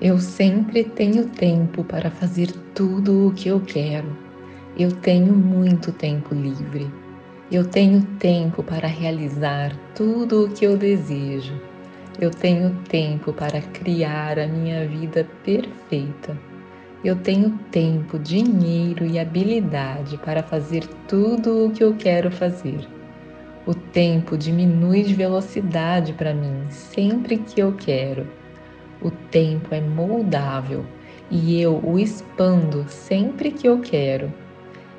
Eu sempre tenho tempo para fazer tudo o que eu quero. Eu tenho muito tempo livre. Eu tenho tempo para realizar tudo o que eu desejo. Eu tenho tempo para criar a minha vida perfeita. Eu tenho tempo, dinheiro e habilidade para fazer tudo o que eu quero fazer. O tempo diminui de velocidade para mim sempre que eu quero. O tempo é moldável e eu o expando sempre que eu quero.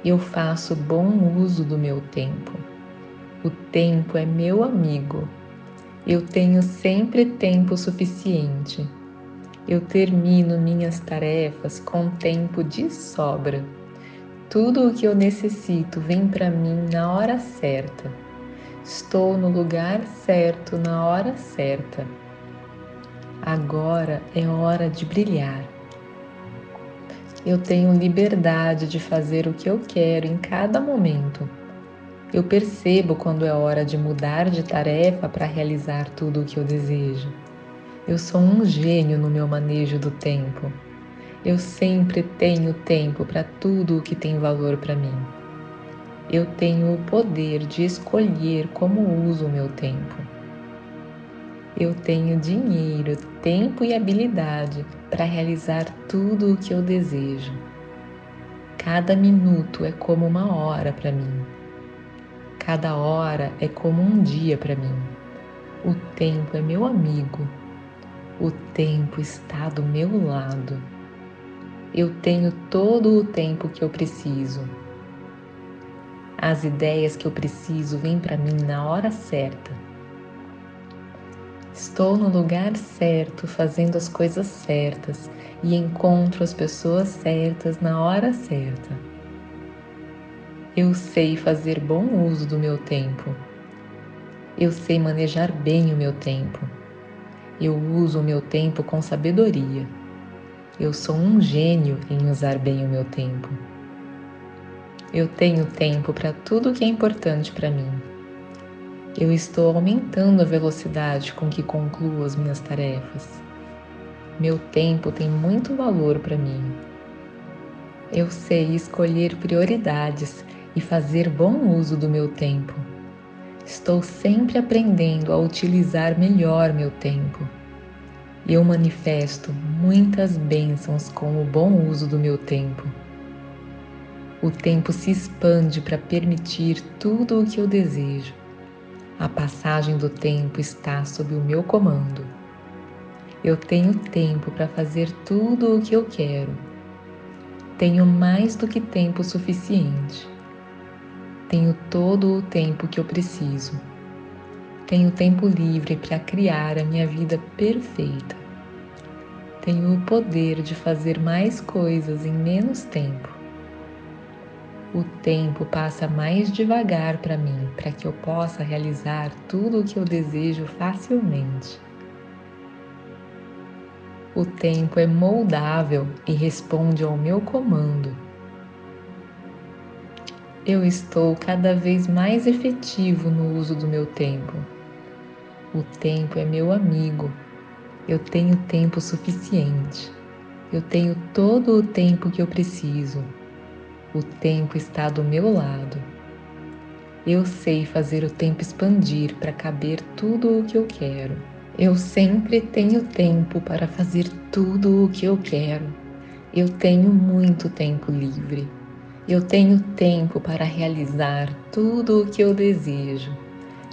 Eu faço bom uso do meu tempo. O tempo é meu amigo. Eu tenho sempre tempo suficiente. Eu termino minhas tarefas com tempo de sobra. Tudo o que eu necessito vem para mim na hora certa. Estou no lugar certo na hora certa. Agora é hora de brilhar. Eu tenho liberdade de fazer o que eu quero em cada momento. Eu percebo quando é hora de mudar de tarefa para realizar tudo o que eu desejo. Eu sou um gênio no meu manejo do tempo. Eu sempre tenho tempo para tudo o que tem valor para mim eu tenho o poder de escolher como uso o meu tempo. Eu tenho dinheiro, tempo e habilidade para realizar tudo o que eu desejo. Cada minuto é como uma hora para mim. Cada hora é como um dia para mim. O tempo é meu amigo. O tempo está do meu lado. Eu tenho todo o tempo que eu preciso as ideias que eu preciso vêm para mim na hora certa. Estou no lugar certo, fazendo as coisas certas e encontro as pessoas certas na hora certa. Eu sei fazer bom uso do meu tempo. Eu sei manejar bem o meu tempo. Eu uso o meu tempo com sabedoria. Eu sou um gênio em usar bem o meu tempo. Eu tenho tempo para tudo que é importante para mim. Eu estou aumentando a velocidade com que concluo as minhas tarefas. Meu tempo tem muito valor para mim. Eu sei escolher prioridades e fazer bom uso do meu tempo. Estou sempre aprendendo a utilizar melhor meu tempo. Eu manifesto muitas bênçãos com o bom uso do meu tempo. O tempo se expande para permitir tudo o que eu desejo. A passagem do tempo está sob o meu comando. Eu tenho tempo para fazer tudo o que eu quero. Tenho mais do que tempo suficiente. Tenho todo o tempo que eu preciso. Tenho tempo livre para criar a minha vida perfeita. Tenho o poder de fazer mais coisas em menos tempo o tempo passa mais devagar para mim, para que eu possa realizar tudo o que eu desejo facilmente. O tempo é moldável e responde ao meu comando. Eu estou cada vez mais efetivo no uso do meu tempo. O tempo é meu amigo. Eu tenho tempo suficiente. Eu tenho todo o tempo que eu preciso o tempo está do meu lado. Eu sei fazer o tempo expandir para caber tudo o que eu quero. Eu sempre tenho tempo para fazer tudo o que eu quero. Eu tenho muito tempo livre. Eu tenho tempo para realizar tudo o que eu desejo.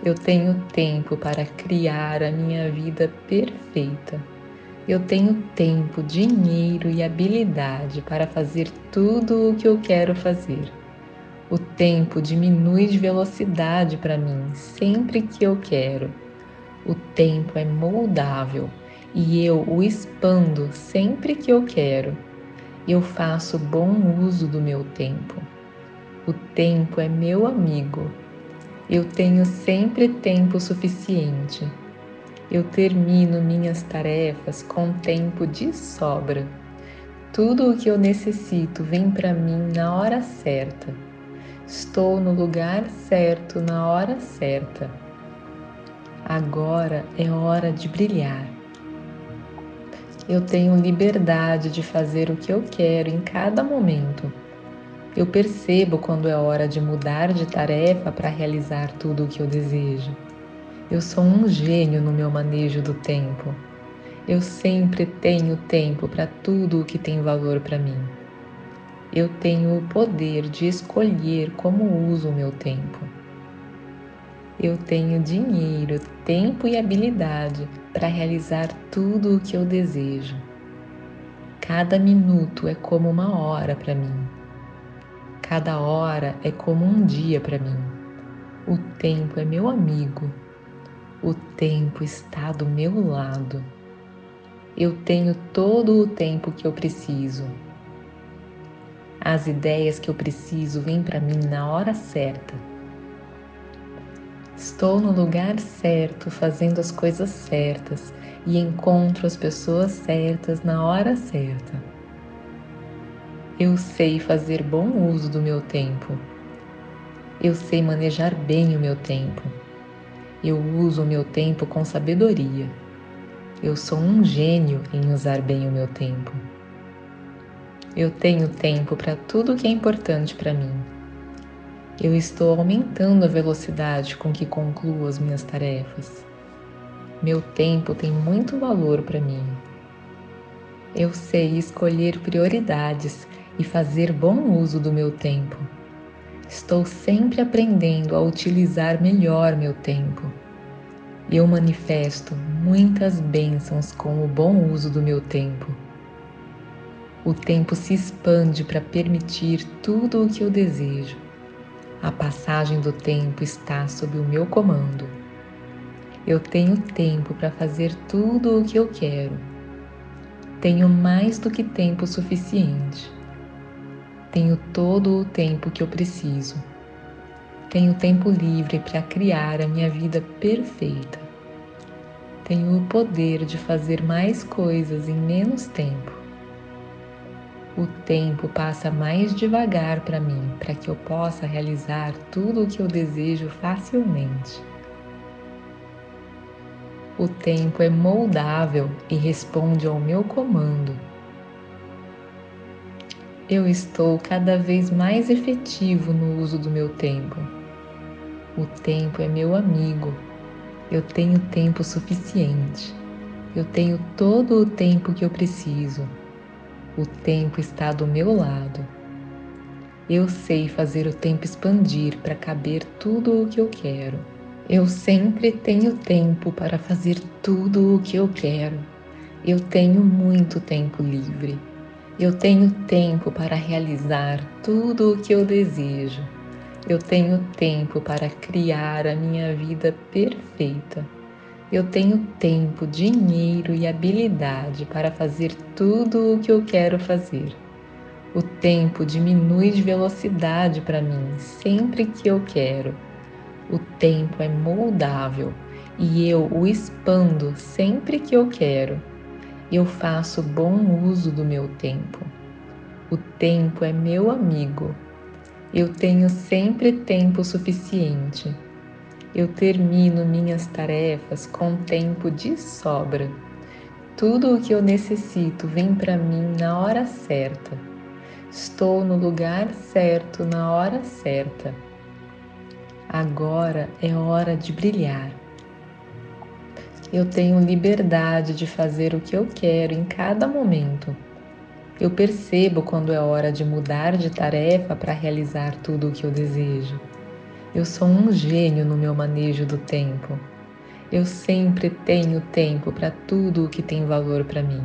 Eu tenho tempo para criar a minha vida perfeita. Eu tenho tempo, dinheiro e habilidade para fazer tudo o que eu quero fazer. O tempo diminui de velocidade para mim sempre que eu quero. O tempo é moldável e eu o expando sempre que eu quero. Eu faço bom uso do meu tempo. O tempo é meu amigo. Eu tenho sempre tempo suficiente eu termino minhas tarefas com tempo de sobra. Tudo o que eu necessito vem para mim na hora certa. Estou no lugar certo na hora certa. Agora é hora de brilhar. Eu tenho liberdade de fazer o que eu quero em cada momento. Eu percebo quando é hora de mudar de tarefa para realizar tudo o que eu desejo. Eu sou um gênio no meu manejo do tempo. Eu sempre tenho tempo para tudo o que tem valor para mim. Eu tenho o poder de escolher como uso o meu tempo. Eu tenho dinheiro, tempo e habilidade para realizar tudo o que eu desejo. Cada minuto é como uma hora para mim. Cada hora é como um dia para mim. O tempo é meu amigo o tempo está do meu lado. Eu tenho todo o tempo que eu preciso. As ideias que eu preciso vêm para mim na hora certa. Estou no lugar certo, fazendo as coisas certas e encontro as pessoas certas na hora certa. Eu sei fazer bom uso do meu tempo. Eu sei manejar bem o meu tempo. Eu uso o meu tempo com sabedoria. Eu sou um gênio em usar bem o meu tempo. Eu tenho tempo para tudo que é importante para mim. Eu estou aumentando a velocidade com que concluo as minhas tarefas. Meu tempo tem muito valor para mim. Eu sei escolher prioridades e fazer bom uso do meu tempo. Estou sempre aprendendo a utilizar melhor meu tempo. Eu manifesto muitas bênçãos com o bom uso do meu tempo. O tempo se expande para permitir tudo o que eu desejo. A passagem do tempo está sob o meu comando. Eu tenho tempo para fazer tudo o que eu quero. Tenho mais do que tempo suficiente. Tenho todo o tempo que eu preciso. Tenho tempo livre para criar a minha vida perfeita. Tenho o poder de fazer mais coisas em menos tempo. O tempo passa mais devagar para mim, para que eu possa realizar tudo o que eu desejo facilmente. O tempo é moldável e responde ao meu comando eu estou cada vez mais efetivo no uso do meu tempo. O tempo é meu amigo. Eu tenho tempo suficiente. Eu tenho todo o tempo que eu preciso. O tempo está do meu lado. Eu sei fazer o tempo expandir para caber tudo o que eu quero. Eu sempre tenho tempo para fazer tudo o que eu quero. Eu tenho muito tempo livre. Eu tenho tempo para realizar tudo o que eu desejo. Eu tenho tempo para criar a minha vida perfeita. Eu tenho tempo, dinheiro e habilidade para fazer tudo o que eu quero fazer. O tempo diminui de velocidade para mim sempre que eu quero. O tempo é moldável e eu o expando sempre que eu quero eu faço bom uso do meu tempo. O tempo é meu amigo. Eu tenho sempre tempo suficiente. Eu termino minhas tarefas com tempo de sobra. Tudo o que eu necessito vem para mim na hora certa. Estou no lugar certo na hora certa. Agora é hora de brilhar. Eu tenho liberdade de fazer o que eu quero em cada momento. Eu percebo quando é hora de mudar de tarefa para realizar tudo o que eu desejo. Eu sou um gênio no meu manejo do tempo. Eu sempre tenho tempo para tudo o que tem valor para mim.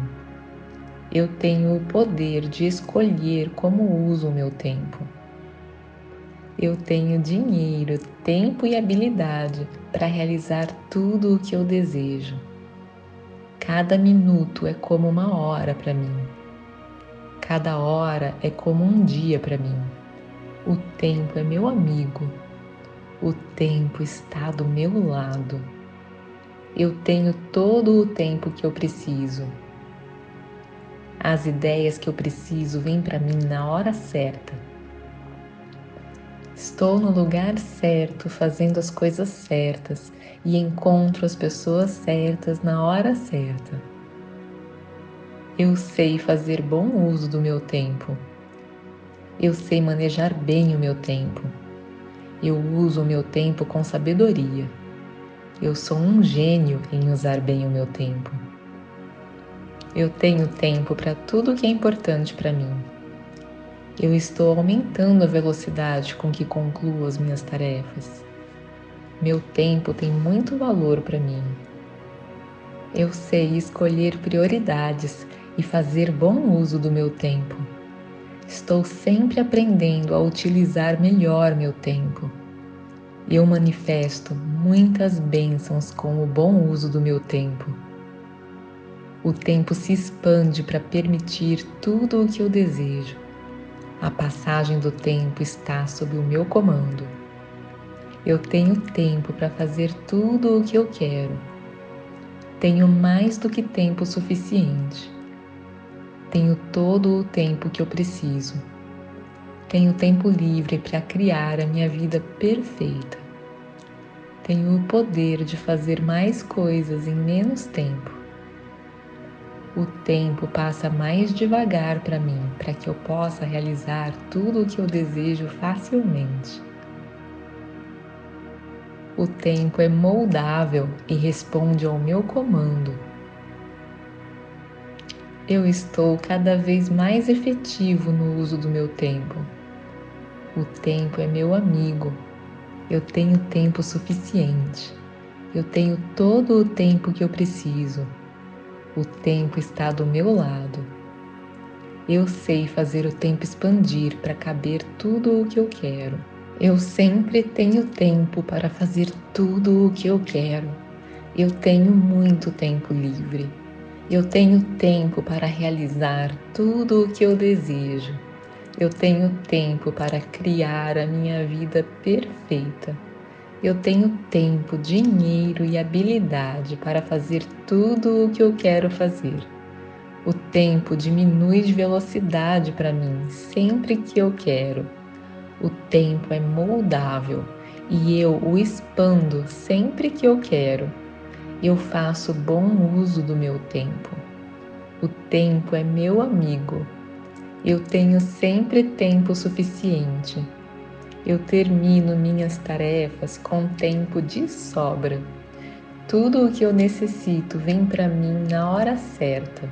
Eu tenho o poder de escolher como uso o meu tempo. Eu tenho dinheiro, tempo e habilidade para realizar tudo o que eu desejo. Cada minuto é como uma hora para mim. Cada hora é como um dia para mim. O tempo é meu amigo. O tempo está do meu lado. Eu tenho todo o tempo que eu preciso. As ideias que eu preciso vêm para mim na hora certa Estou no lugar certo, fazendo as coisas certas e encontro as pessoas certas na hora certa. Eu sei fazer bom uso do meu tempo. Eu sei manejar bem o meu tempo. Eu uso o meu tempo com sabedoria. Eu sou um gênio em usar bem o meu tempo. Eu tenho tempo para tudo que é importante para mim. Eu estou aumentando a velocidade com que concluo as minhas tarefas. Meu tempo tem muito valor para mim. Eu sei escolher prioridades e fazer bom uso do meu tempo. Estou sempre aprendendo a utilizar melhor meu tempo. Eu manifesto muitas bênçãos com o bom uso do meu tempo. O tempo se expande para permitir tudo o que eu desejo. A passagem do tempo está sob o meu comando. Eu tenho tempo para fazer tudo o que eu quero. Tenho mais do que tempo suficiente. Tenho todo o tempo que eu preciso. Tenho tempo livre para criar a minha vida perfeita. Tenho o poder de fazer mais coisas em menos tempo. O tempo passa mais devagar para mim, para que eu possa realizar tudo o que eu desejo facilmente. O tempo é moldável e responde ao meu comando eu estou cada vez mais efetivo no uso do meu tempo. O tempo é meu amigo. Eu tenho tempo suficiente. Eu tenho todo o tempo que eu preciso. O tempo está do meu lado. Eu sei fazer o tempo expandir para caber tudo o que eu quero. Eu sempre tenho tempo para fazer tudo o que eu quero. Eu tenho muito tempo livre. Eu tenho tempo para realizar tudo o que eu desejo. Eu tenho tempo para criar a minha vida perfeita. Eu tenho tempo, dinheiro e habilidade para fazer tudo o que eu quero fazer. O tempo diminui de velocidade para mim sempre que eu quero. O tempo é moldável e eu o expando sempre que eu quero eu faço bom uso do meu tempo. O tempo é meu amigo. Eu tenho sempre tempo suficiente. Eu termino minhas tarefas com tempo de sobra. Tudo o que eu necessito vem para mim na hora certa.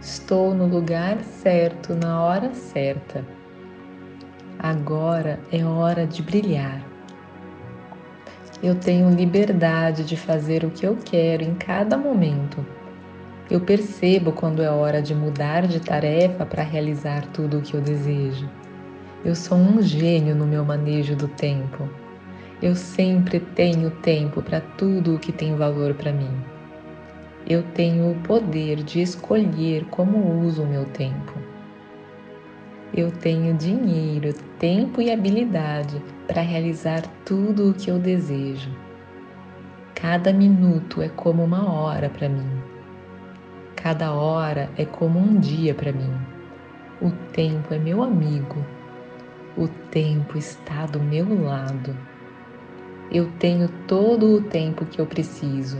Estou no lugar certo na hora certa. Agora é hora de brilhar. Eu tenho liberdade de fazer o que eu quero em cada momento. Eu percebo quando é hora de mudar de tarefa para realizar tudo o que eu desejo. Eu sou um gênio no meu manejo do tempo. Eu sempre tenho tempo para tudo o que tem valor para mim. Eu tenho o poder de escolher como uso o meu tempo. Eu tenho dinheiro, tempo e habilidade para realizar tudo o que eu desejo. Cada minuto é como uma hora para mim. Cada hora é como um dia para mim. O tempo é meu amigo. O tempo está do meu lado. Eu tenho todo o tempo que eu preciso.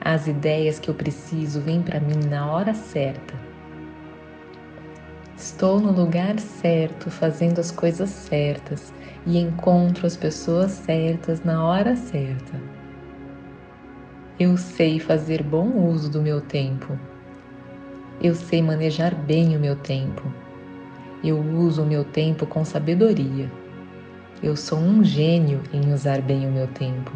As ideias que eu preciso vêm para mim na hora certa Estou no lugar certo, fazendo as coisas certas e encontro as pessoas certas na hora certa. Eu sei fazer bom uso do meu tempo. Eu sei manejar bem o meu tempo. Eu uso o meu tempo com sabedoria. Eu sou um gênio em usar bem o meu tempo.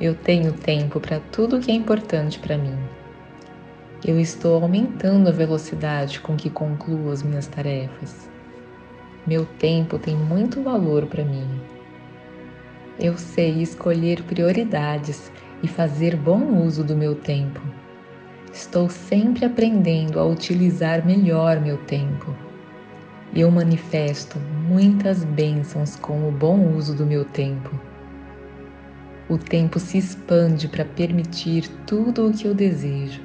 Eu tenho tempo para tudo que é importante para mim eu estou aumentando a velocidade com que concluo as minhas tarefas. Meu tempo tem muito valor para mim. Eu sei escolher prioridades e fazer bom uso do meu tempo. Estou sempre aprendendo a utilizar melhor meu tempo. Eu manifesto muitas bênçãos com o bom uso do meu tempo. O tempo se expande para permitir tudo o que eu desejo.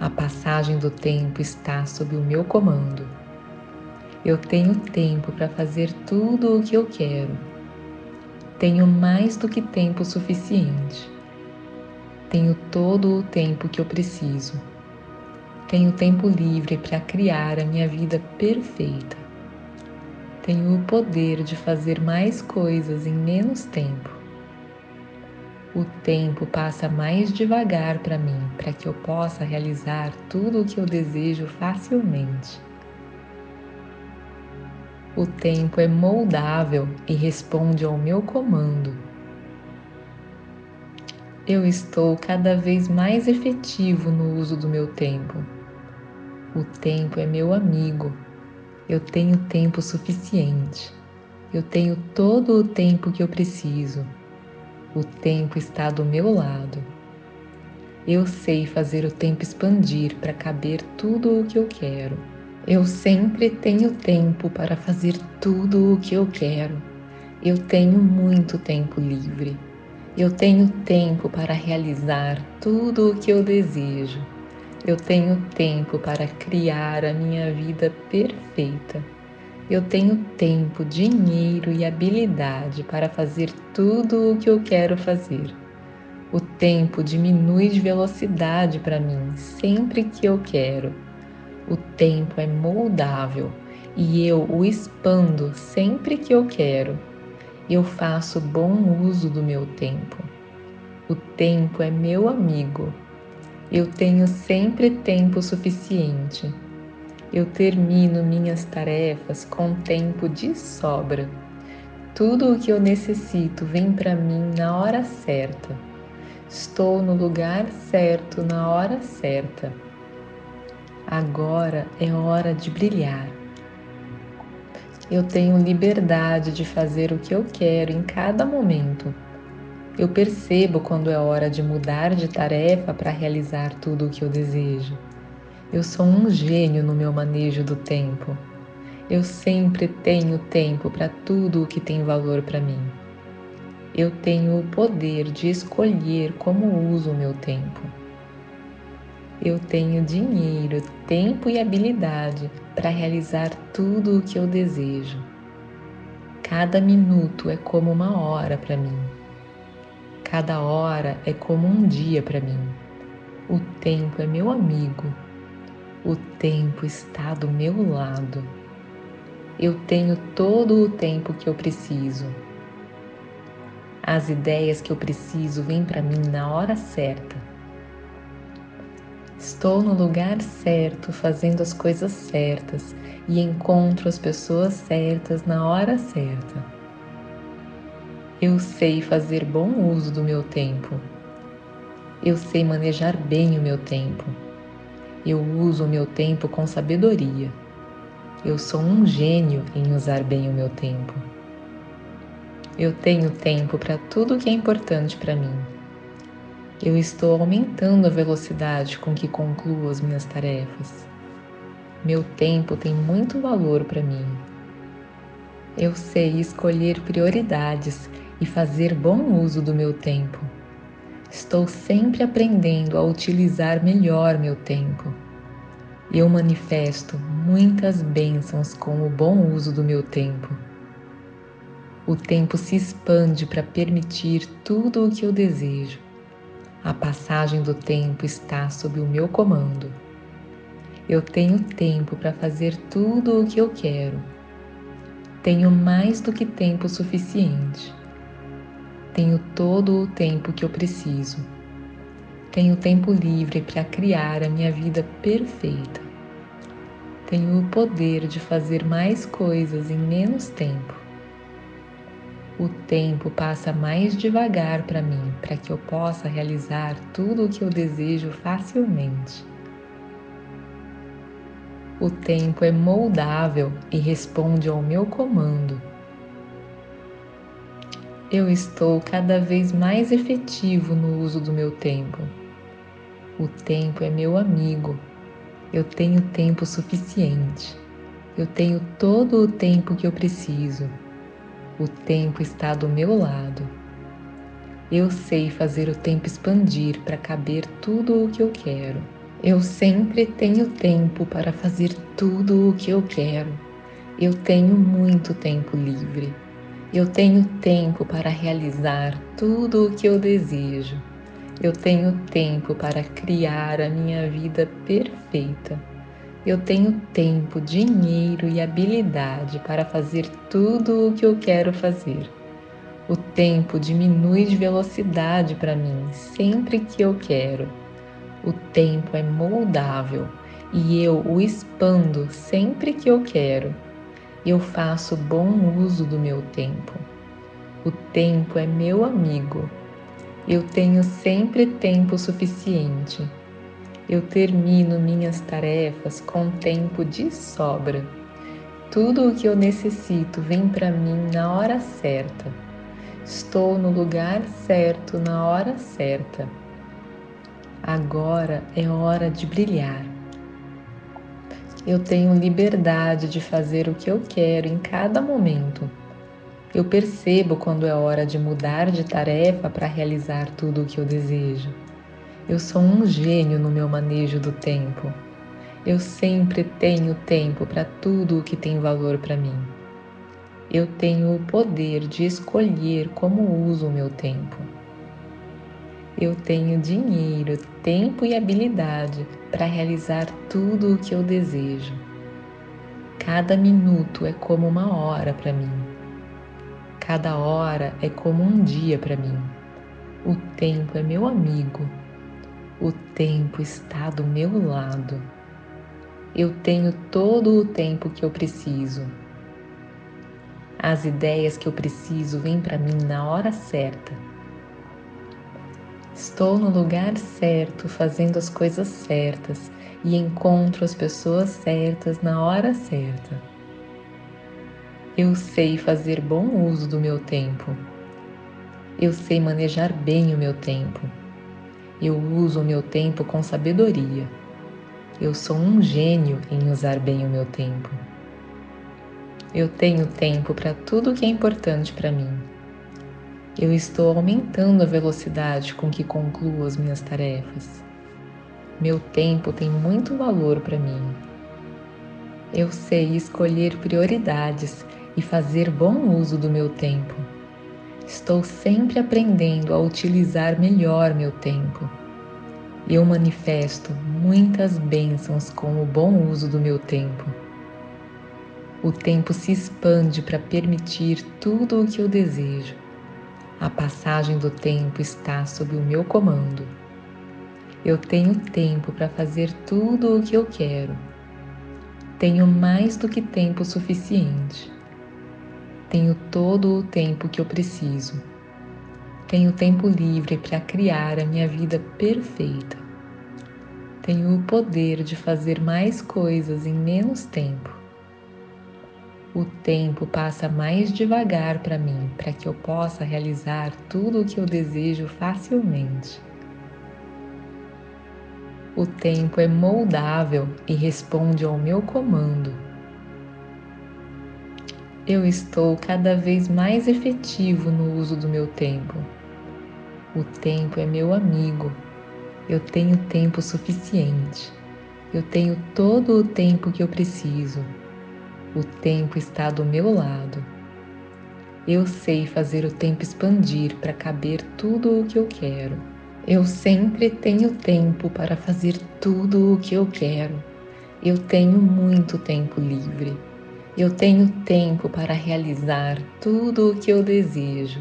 A passagem do tempo está sob o meu comando. Eu tenho tempo para fazer tudo o que eu quero. Tenho mais do que tempo suficiente. Tenho todo o tempo que eu preciso. Tenho tempo livre para criar a minha vida perfeita. Tenho o poder de fazer mais coisas em menos tempo. O tempo passa mais devagar para mim, para que eu possa realizar tudo o que eu desejo facilmente. O tempo é moldável e responde ao meu comando. Eu estou cada vez mais efetivo no uso do meu tempo. O tempo é meu amigo. Eu tenho tempo suficiente. Eu tenho todo o tempo que eu preciso. O tempo está do meu lado. Eu sei fazer o tempo expandir para caber tudo o que eu quero. Eu sempre tenho tempo para fazer tudo o que eu quero. Eu tenho muito tempo livre. Eu tenho tempo para realizar tudo o que eu desejo. Eu tenho tempo para criar a minha vida perfeita. Eu tenho tempo, dinheiro e habilidade para fazer tudo o que eu quero fazer. O tempo diminui de velocidade para mim sempre que eu quero. O tempo é moldável e eu o expando sempre que eu quero. Eu faço bom uso do meu tempo. O tempo é meu amigo. Eu tenho sempre tempo suficiente eu termino minhas tarefas com tempo de sobra. Tudo o que eu necessito vem para mim na hora certa. Estou no lugar certo na hora certa. Agora é hora de brilhar. Eu tenho liberdade de fazer o que eu quero em cada momento. Eu percebo quando é hora de mudar de tarefa para realizar tudo o que eu desejo. Eu sou um gênio no meu manejo do tempo. Eu sempre tenho tempo para tudo o que tem valor para mim. Eu tenho o poder de escolher como uso o meu tempo. Eu tenho dinheiro, tempo e habilidade para realizar tudo o que eu desejo. Cada minuto é como uma hora para mim. Cada hora é como um dia para mim. O tempo é meu amigo o tempo está do meu lado. Eu tenho todo o tempo que eu preciso. As ideias que eu preciso vêm para mim na hora certa. Estou no lugar certo, fazendo as coisas certas e encontro as pessoas certas na hora certa. Eu sei fazer bom uso do meu tempo. Eu sei manejar bem o meu tempo. Eu uso o meu tempo com sabedoria. Eu sou um gênio em usar bem o meu tempo. Eu tenho tempo para tudo que é importante para mim. Eu estou aumentando a velocidade com que concluo as minhas tarefas. Meu tempo tem muito valor para mim. Eu sei escolher prioridades e fazer bom uso do meu tempo. Estou sempre aprendendo a utilizar melhor meu tempo. Eu manifesto muitas bênçãos com o bom uso do meu tempo. O tempo se expande para permitir tudo o que eu desejo. A passagem do tempo está sob o meu comando. Eu tenho tempo para fazer tudo o que eu quero. Tenho mais do que tempo suficiente. Tenho todo o tempo que eu preciso. Tenho tempo livre para criar a minha vida perfeita. Tenho o poder de fazer mais coisas em menos tempo. O tempo passa mais devagar para mim, para que eu possa realizar tudo o que eu desejo facilmente. O tempo é moldável e responde ao meu comando eu estou cada vez mais efetivo no uso do meu tempo. O tempo é meu amigo. Eu tenho tempo suficiente. Eu tenho todo o tempo que eu preciso. O tempo está do meu lado. Eu sei fazer o tempo expandir para caber tudo o que eu quero. Eu sempre tenho tempo para fazer tudo o que eu quero. Eu tenho muito tempo livre. Eu tenho tempo para realizar tudo o que eu desejo. Eu tenho tempo para criar a minha vida perfeita. Eu tenho tempo, dinheiro e habilidade para fazer tudo o que eu quero fazer. O tempo diminui de velocidade para mim sempre que eu quero. O tempo é moldável e eu o expando sempre que eu quero. Eu faço bom uso do meu tempo. O tempo é meu amigo. Eu tenho sempre tempo suficiente. Eu termino minhas tarefas com tempo de sobra. Tudo o que eu necessito vem para mim na hora certa. Estou no lugar certo na hora certa. Agora é hora de brilhar. Eu tenho liberdade de fazer o que eu quero em cada momento. Eu percebo quando é hora de mudar de tarefa para realizar tudo o que eu desejo. Eu sou um gênio no meu manejo do tempo. Eu sempre tenho tempo para tudo o que tem valor para mim. Eu tenho o poder de escolher como uso o meu tempo. Eu tenho dinheiro, tempo e habilidade para realizar tudo o que eu desejo. Cada minuto é como uma hora para mim. Cada hora é como um dia para mim. O tempo é meu amigo. O tempo está do meu lado. Eu tenho todo o tempo que eu preciso. As ideias que eu preciso vêm para mim na hora certa Estou no lugar certo, fazendo as coisas certas e encontro as pessoas certas na hora certa. Eu sei fazer bom uso do meu tempo. Eu sei manejar bem o meu tempo. Eu uso o meu tempo com sabedoria. Eu sou um gênio em usar bem o meu tempo. Eu tenho tempo para tudo que é importante para mim eu estou aumentando a velocidade com que concluo as minhas tarefas. Meu tempo tem muito valor para mim. Eu sei escolher prioridades e fazer bom uso do meu tempo. Estou sempre aprendendo a utilizar melhor meu tempo. Eu manifesto muitas bênçãos com o bom uso do meu tempo. O tempo se expande para permitir tudo o que eu desejo. A passagem do tempo está sob o meu comando. Eu tenho tempo para fazer tudo o que eu quero. Tenho mais do que tempo suficiente. Tenho todo o tempo que eu preciso. Tenho tempo livre para criar a minha vida perfeita. Tenho o poder de fazer mais coisas em menos tempo o tempo passa mais devagar para mim, para que eu possa realizar tudo o que eu desejo facilmente. O tempo é moldável e responde ao meu comando. Eu estou cada vez mais efetivo no uso do meu tempo. O tempo é meu amigo. Eu tenho tempo suficiente. Eu tenho todo o tempo que eu preciso. O tempo está do meu lado. Eu sei fazer o tempo expandir para caber tudo o que eu quero. Eu sempre tenho tempo para fazer tudo o que eu quero. Eu tenho muito tempo livre. Eu tenho tempo para realizar tudo o que eu desejo.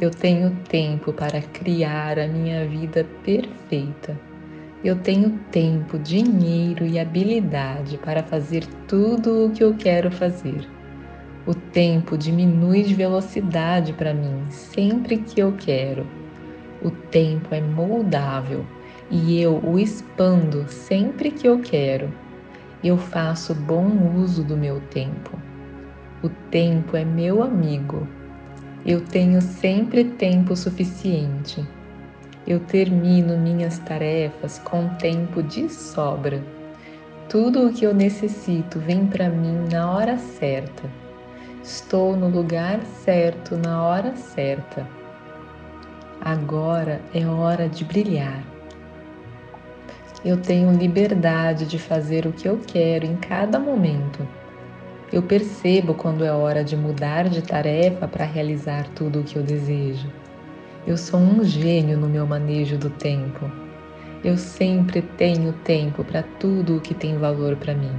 Eu tenho tempo para criar a minha vida perfeita. Eu tenho tempo, dinheiro e habilidade para fazer tudo o que eu quero fazer. O tempo diminui de velocidade para mim sempre que eu quero. O tempo é moldável e eu o expando sempre que eu quero. Eu faço bom uso do meu tempo. O tempo é meu amigo. Eu tenho sempre tempo suficiente eu termino minhas tarefas com tempo de sobra. Tudo o que eu necessito vem para mim na hora certa. Estou no lugar certo na hora certa. Agora é hora de brilhar. Eu tenho liberdade de fazer o que eu quero em cada momento. Eu percebo quando é hora de mudar de tarefa para realizar tudo o que eu desejo. Eu sou um gênio no meu manejo do tempo. Eu sempre tenho tempo para tudo o que tem valor para mim.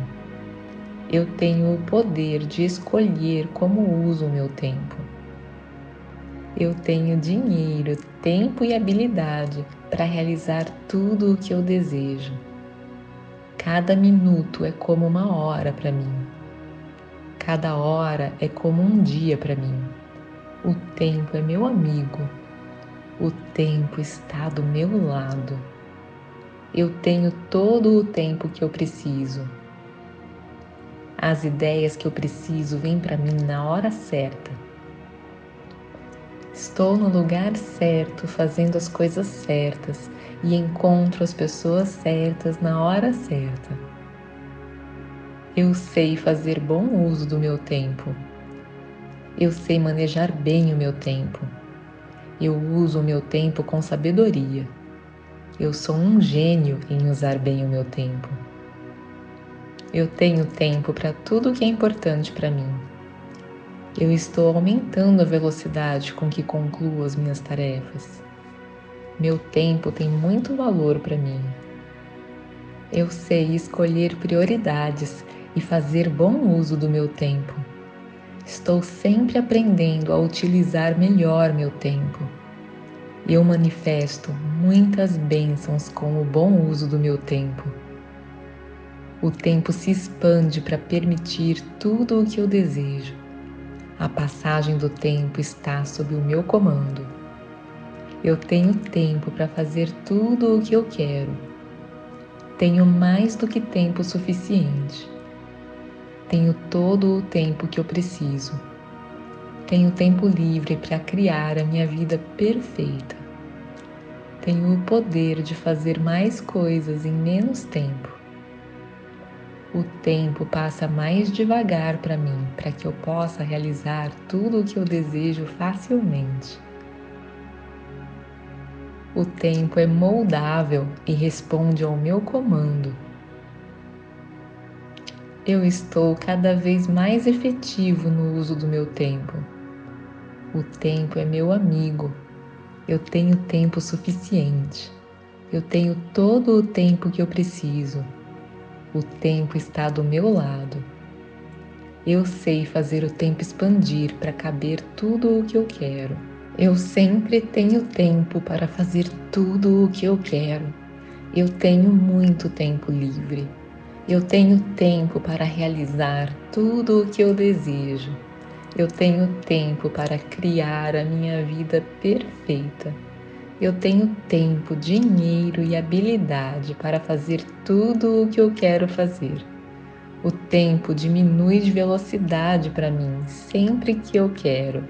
Eu tenho o poder de escolher como uso o meu tempo. Eu tenho dinheiro, tempo e habilidade para realizar tudo o que eu desejo. Cada minuto é como uma hora para mim. Cada hora é como um dia para mim. O tempo é meu amigo. O tempo está do meu lado. Eu tenho todo o tempo que eu preciso. As ideias que eu preciso vêm para mim na hora certa Estou no lugar certo, fazendo as coisas certas e encontro as pessoas certas na hora certa. Eu sei fazer bom uso do meu tempo. Eu sei manejar bem o meu tempo. Eu uso o meu tempo com sabedoria. Eu sou um gênio em usar bem o meu tempo. Eu tenho tempo para tudo que é importante para mim eu estou aumentando a velocidade com que concluo as minhas tarefas. Meu tempo tem muito valor para mim. Eu sei escolher prioridades e fazer bom uso do meu tempo. Estou sempre aprendendo a utilizar melhor meu tempo. Eu manifesto muitas bênçãos com o bom uso do meu tempo. O tempo se expande para permitir tudo o que eu desejo. A passagem do tempo está sob o meu comando. Eu tenho tempo para fazer tudo o que eu quero. Tenho mais do que tempo suficiente. Tenho todo o tempo que eu preciso. Tenho tempo livre para criar a minha vida perfeita. Tenho o poder de fazer mais coisas em menos tempo o tempo passa mais devagar para mim, para que eu possa realizar tudo o que eu desejo facilmente. O tempo é moldável e responde ao meu comando. Eu estou cada vez mais efetivo no uso do meu tempo. O tempo é meu amigo. Eu tenho tempo suficiente. Eu tenho todo o tempo que eu preciso o tempo está do meu lado. Eu sei fazer o tempo expandir para caber tudo o que eu quero. Eu sempre tenho tempo para fazer tudo o que eu quero. Eu tenho muito tempo livre. Eu tenho tempo para realizar tudo o que eu desejo. Eu tenho tempo para criar a minha vida perfeita. Eu tenho tempo, dinheiro e habilidade para fazer tudo o que eu quero fazer. O tempo diminui de velocidade para mim sempre que eu quero.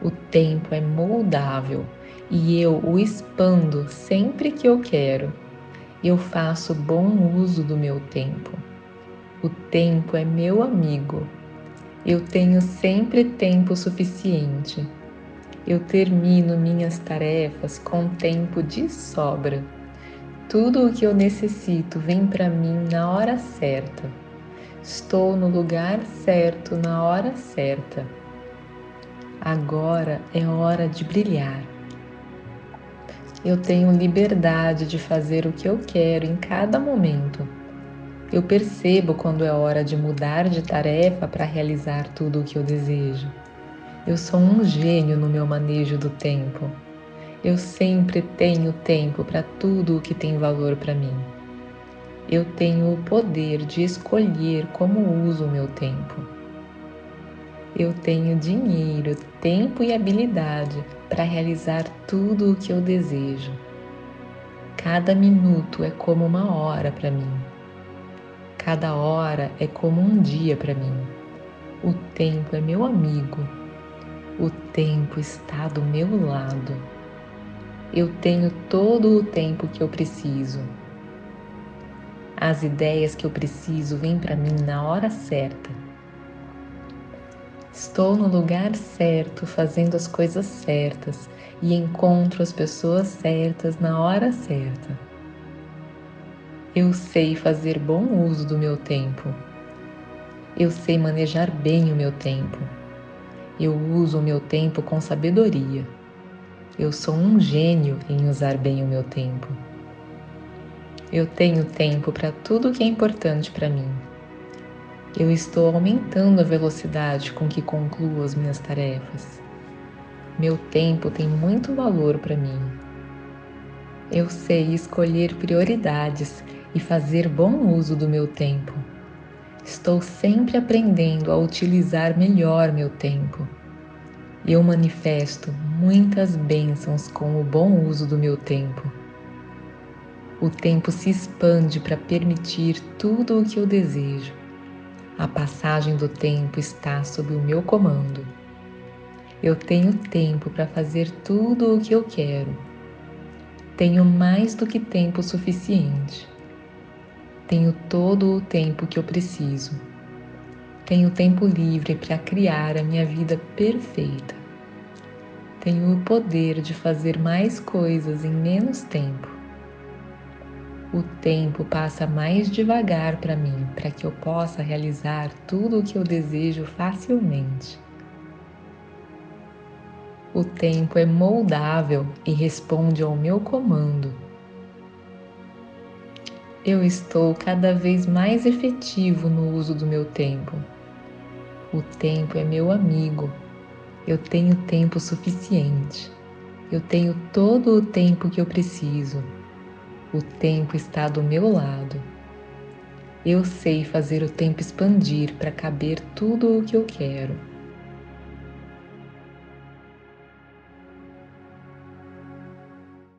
O tempo é moldável e eu o expando sempre que eu quero. Eu faço bom uso do meu tempo. O tempo é meu amigo. Eu tenho sempre tempo suficiente eu termino minhas tarefas com tempo de sobra. Tudo o que eu necessito vem para mim na hora certa. Estou no lugar certo na hora certa. Agora é hora de brilhar. Eu tenho liberdade de fazer o que eu quero em cada momento. Eu percebo quando é hora de mudar de tarefa para realizar tudo o que eu desejo. Eu sou um gênio no meu manejo do tempo. Eu sempre tenho tempo para tudo o que tem valor para mim. Eu tenho o poder de escolher como uso o meu tempo. Eu tenho dinheiro, tempo e habilidade para realizar tudo o que eu desejo. Cada minuto é como uma hora para mim. Cada hora é como um dia para mim. O tempo é meu amigo o tempo está do meu lado. Eu tenho todo o tempo que eu preciso. As ideias que eu preciso vêm para mim na hora certa. Estou no lugar certo, fazendo as coisas certas e encontro as pessoas certas na hora certa. Eu sei fazer bom uso do meu tempo. Eu sei manejar bem o meu tempo. Eu uso o meu tempo com sabedoria. Eu sou um gênio em usar bem o meu tempo. Eu tenho tempo para tudo que é importante para mim. Eu estou aumentando a velocidade com que concluo as minhas tarefas. Meu tempo tem muito valor para mim. Eu sei escolher prioridades e fazer bom uso do meu tempo. Estou sempre aprendendo a utilizar melhor meu tempo. Eu manifesto muitas bênçãos com o bom uso do meu tempo. O tempo se expande para permitir tudo o que eu desejo. A passagem do tempo está sob o meu comando. Eu tenho tempo para fazer tudo o que eu quero. Tenho mais do que tempo suficiente. Tenho todo o tempo que eu preciso. Tenho tempo livre para criar a minha vida perfeita. Tenho o poder de fazer mais coisas em menos tempo. O tempo passa mais devagar para mim para que eu possa realizar tudo o que eu desejo facilmente. O tempo é moldável e responde ao meu comando. Eu estou cada vez mais efetivo no uso do meu tempo. O tempo é meu amigo. Eu tenho tempo suficiente. Eu tenho todo o tempo que eu preciso. O tempo está do meu lado. Eu sei fazer o tempo expandir para caber tudo o que eu quero.